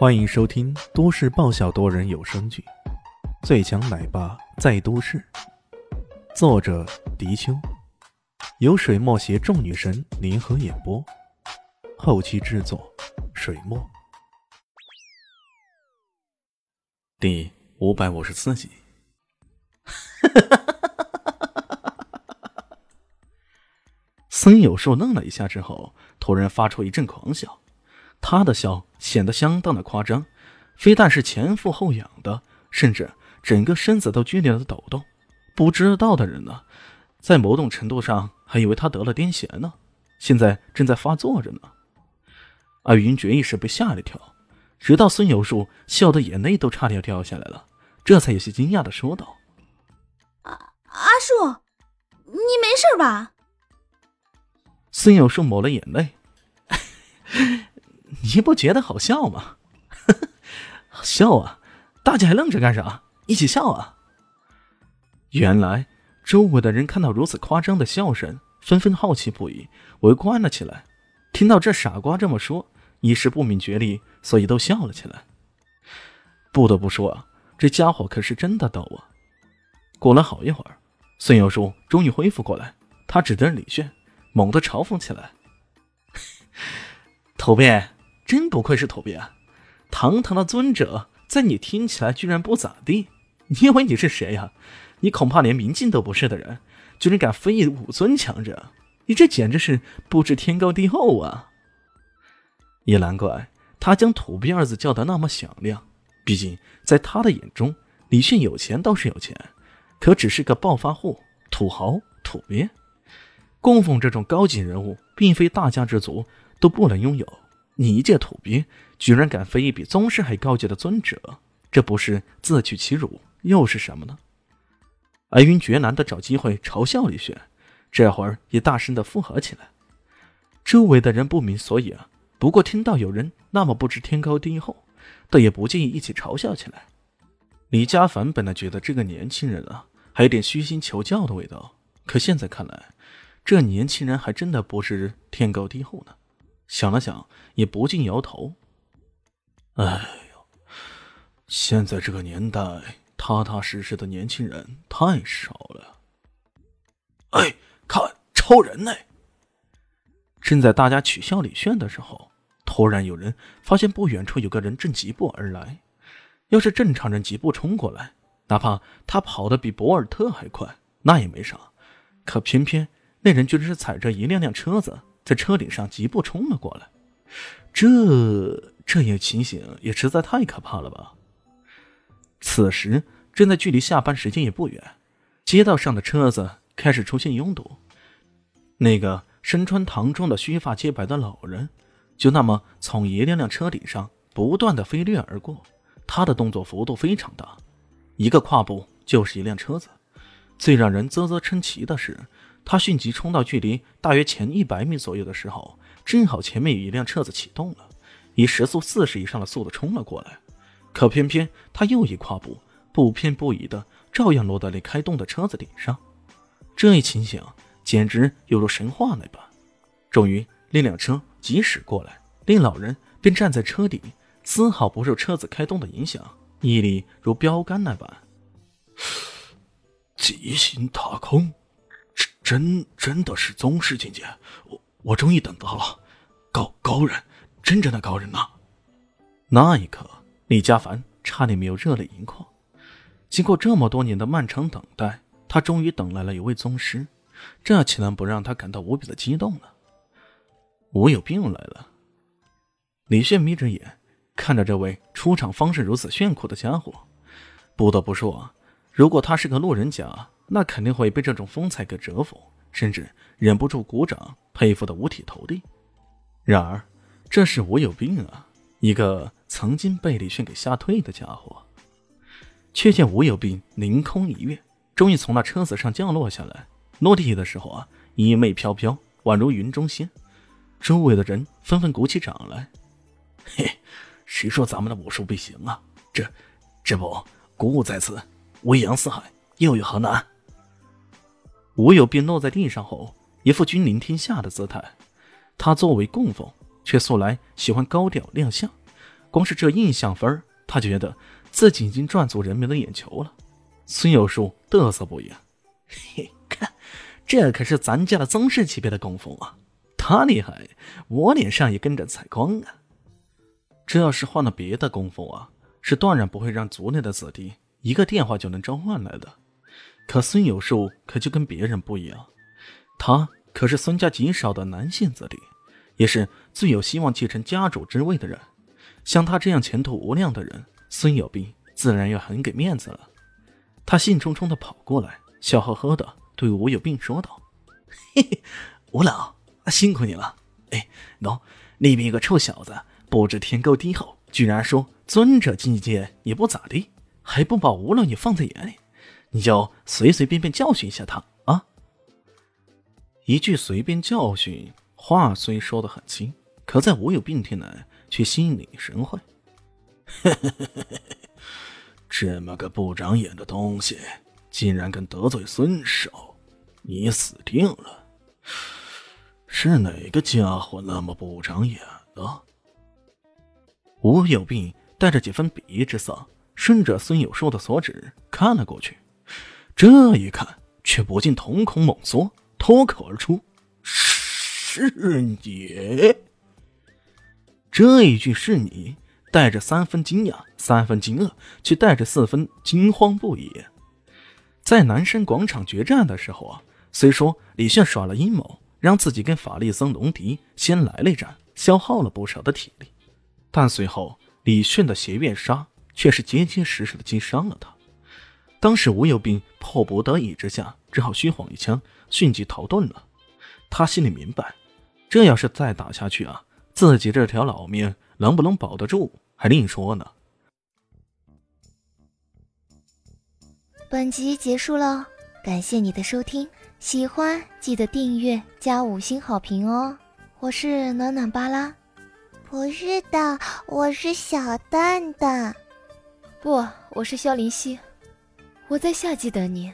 欢迎收听都市爆笑多人有声剧《最强奶爸在都市》，作者：迪秋，由水墨携众女神联合演播，后期制作：水墨。第五百五十四集。孙有树愣了一下之后，突然发出一阵狂笑。他的笑显得相当的夸张，非但是前俯后仰的，甚至整个身子都剧烈的抖动。不知道的人呢，在某种程度上还以为他得了癫痫呢，现在正在发作着呢。而云爵一时被吓了一跳，直到孙有树笑得眼泪都差点掉下来了，这才有些惊讶的说道：“阿阿树，你没事吧？”孙有树抹了眼泪。你不觉得好笑吗？笑啊！大家还愣着干啥？一起笑啊！原来周围的人看到如此夸张的笑声，纷纷好奇不已，围观了起来。听到这傻瓜这么说，一时不明觉厉，所以都笑了起来。不得不说啊，这家伙可是真的逗啊！过了好一会儿，孙有树终于恢复过来，他指着李炫，猛地嘲讽起来：“土鳖！”真不愧是土鳖，堂堂的尊者，在你听起来居然不咋地。你以为你是谁呀？你恐怕连明镜都不是的人，居然敢非议武尊强者，你这简直是不知天高地厚啊！也难怪他将“土鳖”二字叫得那么响亮。毕竟在他的眼中，李迅有钱倒是有钱，可只是个暴发户、土豪、土鳖。供奉这种高级人物，并非大家之族都不能拥有。你一介土鳖，居然敢非议比宗师还高级的尊者，这不是自取其辱又是什么呢？白云绝难的找机会嘲笑李轩，这会儿也大声的附和起来。周围的人不明所以啊，不过听到有人那么不知天高地厚，倒也不介意一起嘲笑起来。李家凡本来觉得这个年轻人啊，还有点虚心求教的味道，可现在看来，这年轻人还真的不是天高地厚呢。想了想，也不禁摇头。哎呦，现在这个年代，踏踏实实的年轻人太少了。哎，看，超人呢！正在大家取笑李炫的时候，突然有人发现不远处有个人正疾步而来。要是正常人疾步冲过来，哪怕他跑得比博尔特还快，那也没啥。可偏偏那人居然是踩着一辆辆车子。在车顶上疾步冲了过来，这这样情形也实在太可怕了吧！此时正在距离下班时间也不远，街道上的车子开始出现拥堵。那个身穿唐装的须发皆白的老人，就那么从一辆辆车顶上不断的飞掠而过。他的动作幅度非常大，一个跨步就是一辆车子。最让人啧啧称奇的是。他迅疾冲到距离大约前一百米左右的时候，正好前面有一辆车子启动了，以时速四十以上的速度冲了过来。可偏偏他又一跨步，不偏不倚的照样落在那开动的车子顶上。这一情形简直犹如神话那般。终于，那辆车疾驶过来，那老人便站在车顶，丝毫不受车子开动的影响，毅力如标杆那般。急行踏空。真真的是宗师境界，我我终于等到了，高高人，真正的高人呐！那一刻，李家凡差点没有热泪盈眶。经过这么多年的漫长等待，他终于等来了一位宗师，这岂能不让他感到无比的激动呢？我有病来了！李炫眯着眼看着这位出场方式如此炫酷的家伙，不得不说，如果他是个路人甲。那肯定会被这种风采给折服，甚至忍不住鼓掌佩服的五体投地。然而，这是我有病啊！一个曾经被李炫给吓退的家伙，却见吴有病凌空一跃，终于从那车子上降落下来。落地的时候啊，衣袂飘飘，宛如云中仙。周围的人纷纷鼓起掌来。嘿，谁说咱们的武术不行啊？这，这不，鼓舞在此，威扬四海，又有何难？吴有病落在地上后，一副君临天下的姿态。他作为供奉，却素来喜欢高调亮相，光是这印象分他觉得自己已经赚足人民的眼球了。孙有树嘚瑟不已：“嘿，看，这可是咱家的宗师级别的供奉啊！他厉害，我脸上也跟着采光啊！这要是换了别的供奉啊，是断然不会让族内的子弟一个电话就能召唤来的。可孙有树可就跟别人不一样，他可是孙家极少的男性子弟，也是最有希望继承家主之位的人。像他这样前途无量的人，孙有斌自然要很给面子了。”他兴冲冲的跑过来，笑呵呵的对吴有病说道：“ 嘿嘿，吴老，辛苦你了。哎，喏，那边有个臭小子，不知天高地厚，居然说尊者境界也不咋地，还不把吴老你放在眼里，你就随随便便教训一下他啊！”一句随便教训，话虽说的很轻，可在吴有病听来却心领神会。嘿嘿嘿嘿嘿。这么个不长眼的东西，竟然敢得罪孙少，你死定了！是哪个家伙那么不长眼啊？吴有病带着几分鄙夷之色，顺着孙有寿的所指看了过去，这一看却不禁瞳孔猛缩，脱口而出：“是你！”这一句“是你”。带着三分惊讶，三分惊愕，却带着四分惊慌不已。在南山广场决战的时候啊，虽说李炫耍了阴谋，让自己跟法力僧龙迪先来了一战，消耗了不少的体力，但随后李炫的邪月杀却是结结实实的击伤了他。当时吴有斌迫不得已之下，只好虚晃一枪，迅即逃遁了。他心里明白，这要是再打下去啊，自己这条老命。能不能保得住，还另说呢。本集结束了，感谢你的收听，喜欢记得订阅加五星好评哦。我是暖暖巴拉，不是的，我是小蛋蛋，不，我是萧林希，我在夏季等你。